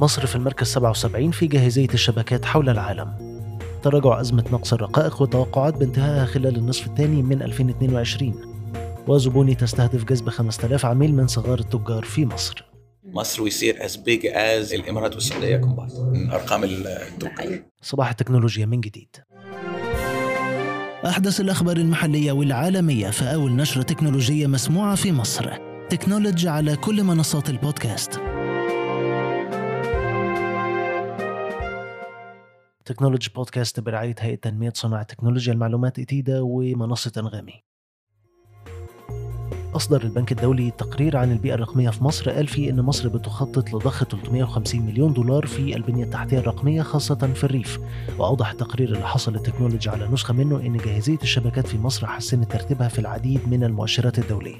مصر في المركز 77 في جاهزية الشبكات حول العالم. تراجع أزمة نقص الرقائق وتوقعات بانتهائها خلال النصف الثاني من 2022 وزبوني تستهدف جذب 5000 عميل من صغار التجار في مصر. مصر ويصير as big as الإمارات والسعودية كومبايند من أرقام التجار صباح التكنولوجيا من جديد. أحدث الأخبار المحلية والعالمية في أول نشرة تكنولوجية مسموعة في مصر. تكنولوجي على كل منصات البودكاست. تكنولوجي بودكاست برعاية هيئة تنمية صناعة تكنولوجيا المعلومات إتيدا ومنصة أنغامي. أصدر البنك الدولي تقرير عن البيئة الرقمية في مصر قال فيه إن مصر بتخطط لضخ 350 مليون دولار في البنية التحتية الرقمية خاصة في الريف. وأوضح التقرير اللي حصل التكنولوجي على نسخة منه إن جاهزية الشبكات في مصر حسنت ترتيبها في العديد من المؤشرات الدولية.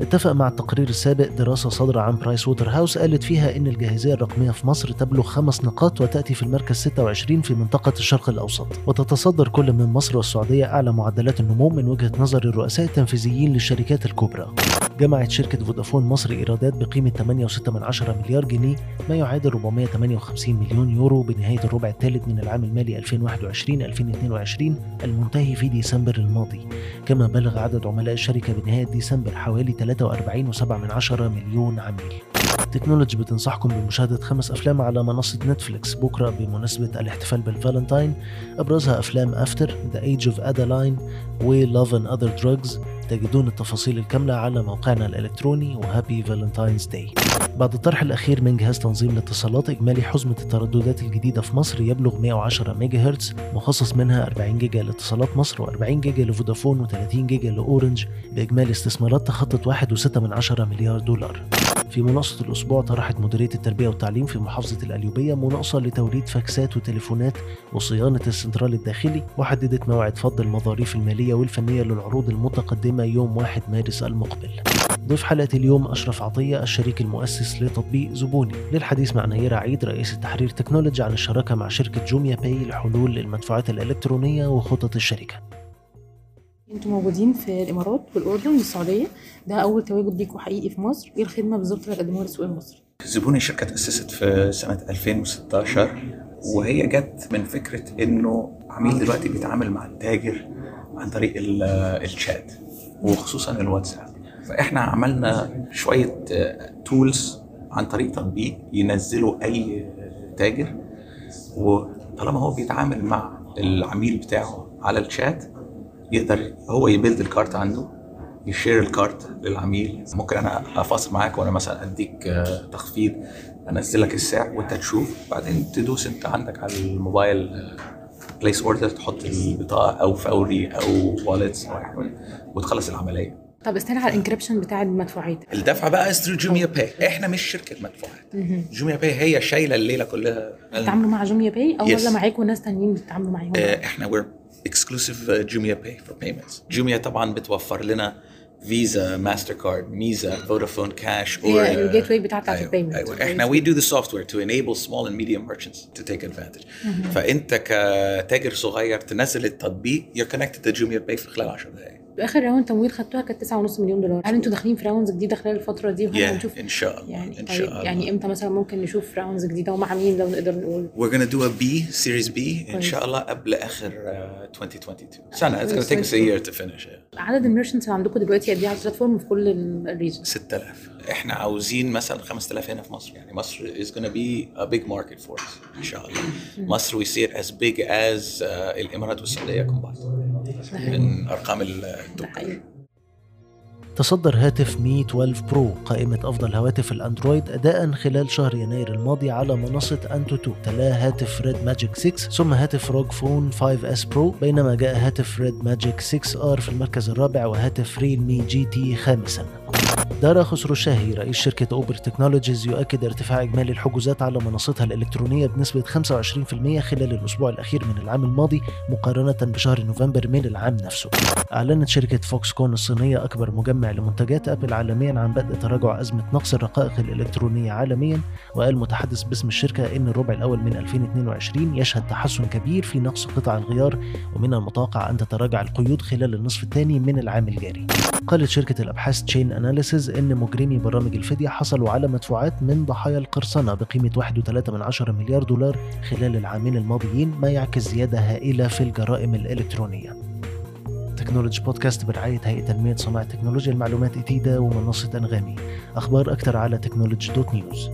اتفق مع التقرير السابق دراسة صادرة عن برايس ووتر هاوس قالت فيها إن الجاهزية الرقمية في مصر تبلغ خمس نقاط وتأتي في المركز 26 في منطقة الشرق الأوسط. وتتصدر كل من مصر والسعودية أعلى معدلات النمو من وجهة نظر الرؤساء التنفيذيين للشركات الكبرى. جمعت شركة فودافون مصر إيرادات بقيمة 8.6 مليار جنيه ما يعادل 458 مليون يورو بنهاية الربع الثالث من العام المالي 2021-2022 المنتهي في ديسمبر الماضي. كما بلغ عدد عملاء الشركة بنهاية ديسمبر حوالي 43.7 مليون عميل. تكنولوجي بتنصحكم بمشاهدة خمس أفلام على منصة نتفليكس. بكرة بمناسبة الاحتفال بالفالنتاين أبرزها أفلام After، The Age of Adaline و Love and Other Drugs تجدون التفاصيل الكاملة على موقعنا الإلكتروني و Happy Valentine's Day. بعد الطرح الأخير من جهاز تنظيم الاتصالات إجمالي حزمة الترددات الجديدة في مصر يبلغ 110 ميجا هرتز مخصص منها 40 جيجا لاتصالات مصر و40 جيجا لفودافون و30 جيجا لأورنج بإجمالي استثمارات تخطت 1.6 مليار دولار. في مناقصة الأسبوع طرحت مديرية التربية والتعليم في محافظة القليوبية مناقصة لتوريد فاكسات وتليفونات وصيانة السنترال الداخلي وحددت موعد فض المظاريف المالية والفنية للعروض المتقدمة يوم 1 مارس المقبل. ضيف حلقة اليوم أشرف عطية الشريك المؤسس لتطبيق زبوني. للحديث مع نيرة عيد رئيس التحرير تكنولوجي عن الشراكة مع شركة جوميا باي لحلول المدفوعات الإلكترونية وخطط الشركة. أنتوا موجودين في الامارات والاردن والسعودية. ده أول تواجد ليكوا حقيقي في مصر. إيه الخدمة بالظبط اللي هتقدموها للسوق المصري زبوني شركة تأسست في سنة 2016 وهي جت من فكرة إنه عميل دلوقتي بيتعامل مع التاجر عن طريق ال- الشات وخصوصا الواتساب. فإحنا عملنا شوية تولز عن طريق تطبيق ينزله أي تاجر وطالما هو بيتعامل مع العميل بتاعه على الشات يقدر هو ي build ال cart عنده ي share ال cart للعميل. ممكن أنا أفاصل معاك وأنا مثلا أديك آه، تخفيض. أنزل لك السعر وأنت تشوف. بعدين تدوس أنت عندك على الموبايل place order تحط البطاقة أو فوري أو wallets وتخلص العملية. طب استنى على ال encryption بتاع المدفوعات. الدفع بقى through جوميا باي إحنا مش شركة مدفوعات. جوميا باي هي شايلة الليلة كلها. بتتعاملوا مع جوميا باي أو Yes. ولا معاكم ناس تانيين بتتعاملوا معاهم؟ آه، إحنا we're exclusive uh, Jumia Pay for payments. Jumia طبعا بتوفر لنا فيزا ماستر كارد ميزا فودافون كاش هي الجيت واي بتاعت ايوه, البيمنت أيوة. احنا we do the software to enable small and medium merchants to take advantage فانت كتاجر صغير تنزل التطبيق you're connected to Jumia Pay في خلال 10 دقائق آخر round تمويل خدتوها كانت 9.5 مليون دولار. هل أنتوا داخلين في rounds جديدة خلال الفترة دي؟ وهل yeah, هنشوف إن شاء الله يعني إن طيب شاء الله. يعني إمتى مثلا ممكن نشوف rounds جديدة؟ ومع مين لو نقدر نقول؟ We're gonna do a B, Series B إن. شاء الله قبل آخر uh, 2022 سنة it's gonna take us a year to finish it. عدد ال merchants اللي عندكم دلوقتي قد إيه على ال platform في كل ال regions 6000 إحنا عاوزين مثلا 5000 هنا في مصر. يعني مصر is gonna be a big market for us إن شاء الله. مصر ويصير as big as uh, الإمارات والسعودية combined. من أرقام حقيقي تصدر هاتف مي 12 برو قائمة أفضل هواتف الأندرويد أداء خلال شهر يناير الماضي على منصة أنتوتو تلاه هاتف ريد ماجيك 6 ثم هاتف روج فون 5 اس برو بينما جاء هاتف ريد ماجيك 6 ار في المركز الرابع وهاتف ريلمي جي تي خامسا. دارا خسرو شاهي رئيس شركة أوبر تكنولوجيز يؤكد ارتفاع إجمالي الحجوزات على منصتها الإلكترونية بنسبة 25% خلال الأسبوع الأخير من العام الماضي مقارنة بشهر نوفمبر من العام نفسه. أعلنت شركة فوكس كون الصينية أكبر مجمع لمنتجات أبل عالميا عن بدء تراجع أزمة نقص الرقائق الإلكترونية عالميا وقال متحدث باسم الشركة إن الربع الأول من 2022 يشهد تحسن كبير في نقص قطع الغيار ومن المتوقع أن تتراجع القيود خلال النصف الثاني من العام الجاري. قالت شركة الأبحاث تشين أناليسيس سيرفيسز إن مجرمي برامج الفدية حصلوا على مدفوعات من ضحايا القرصنة بقيمة 1.3 مليار دولار خلال العامين الماضيين ما يعكس زيادة هائلة في الجرائم الإلكترونية. تكنولوجي بودكاست برعاية هيئة تنمية صناعة تكنولوجيا المعلومات إتيدا ومنصة أنغامي. أخبار أكثر على تكنولوجي دوت نيوز.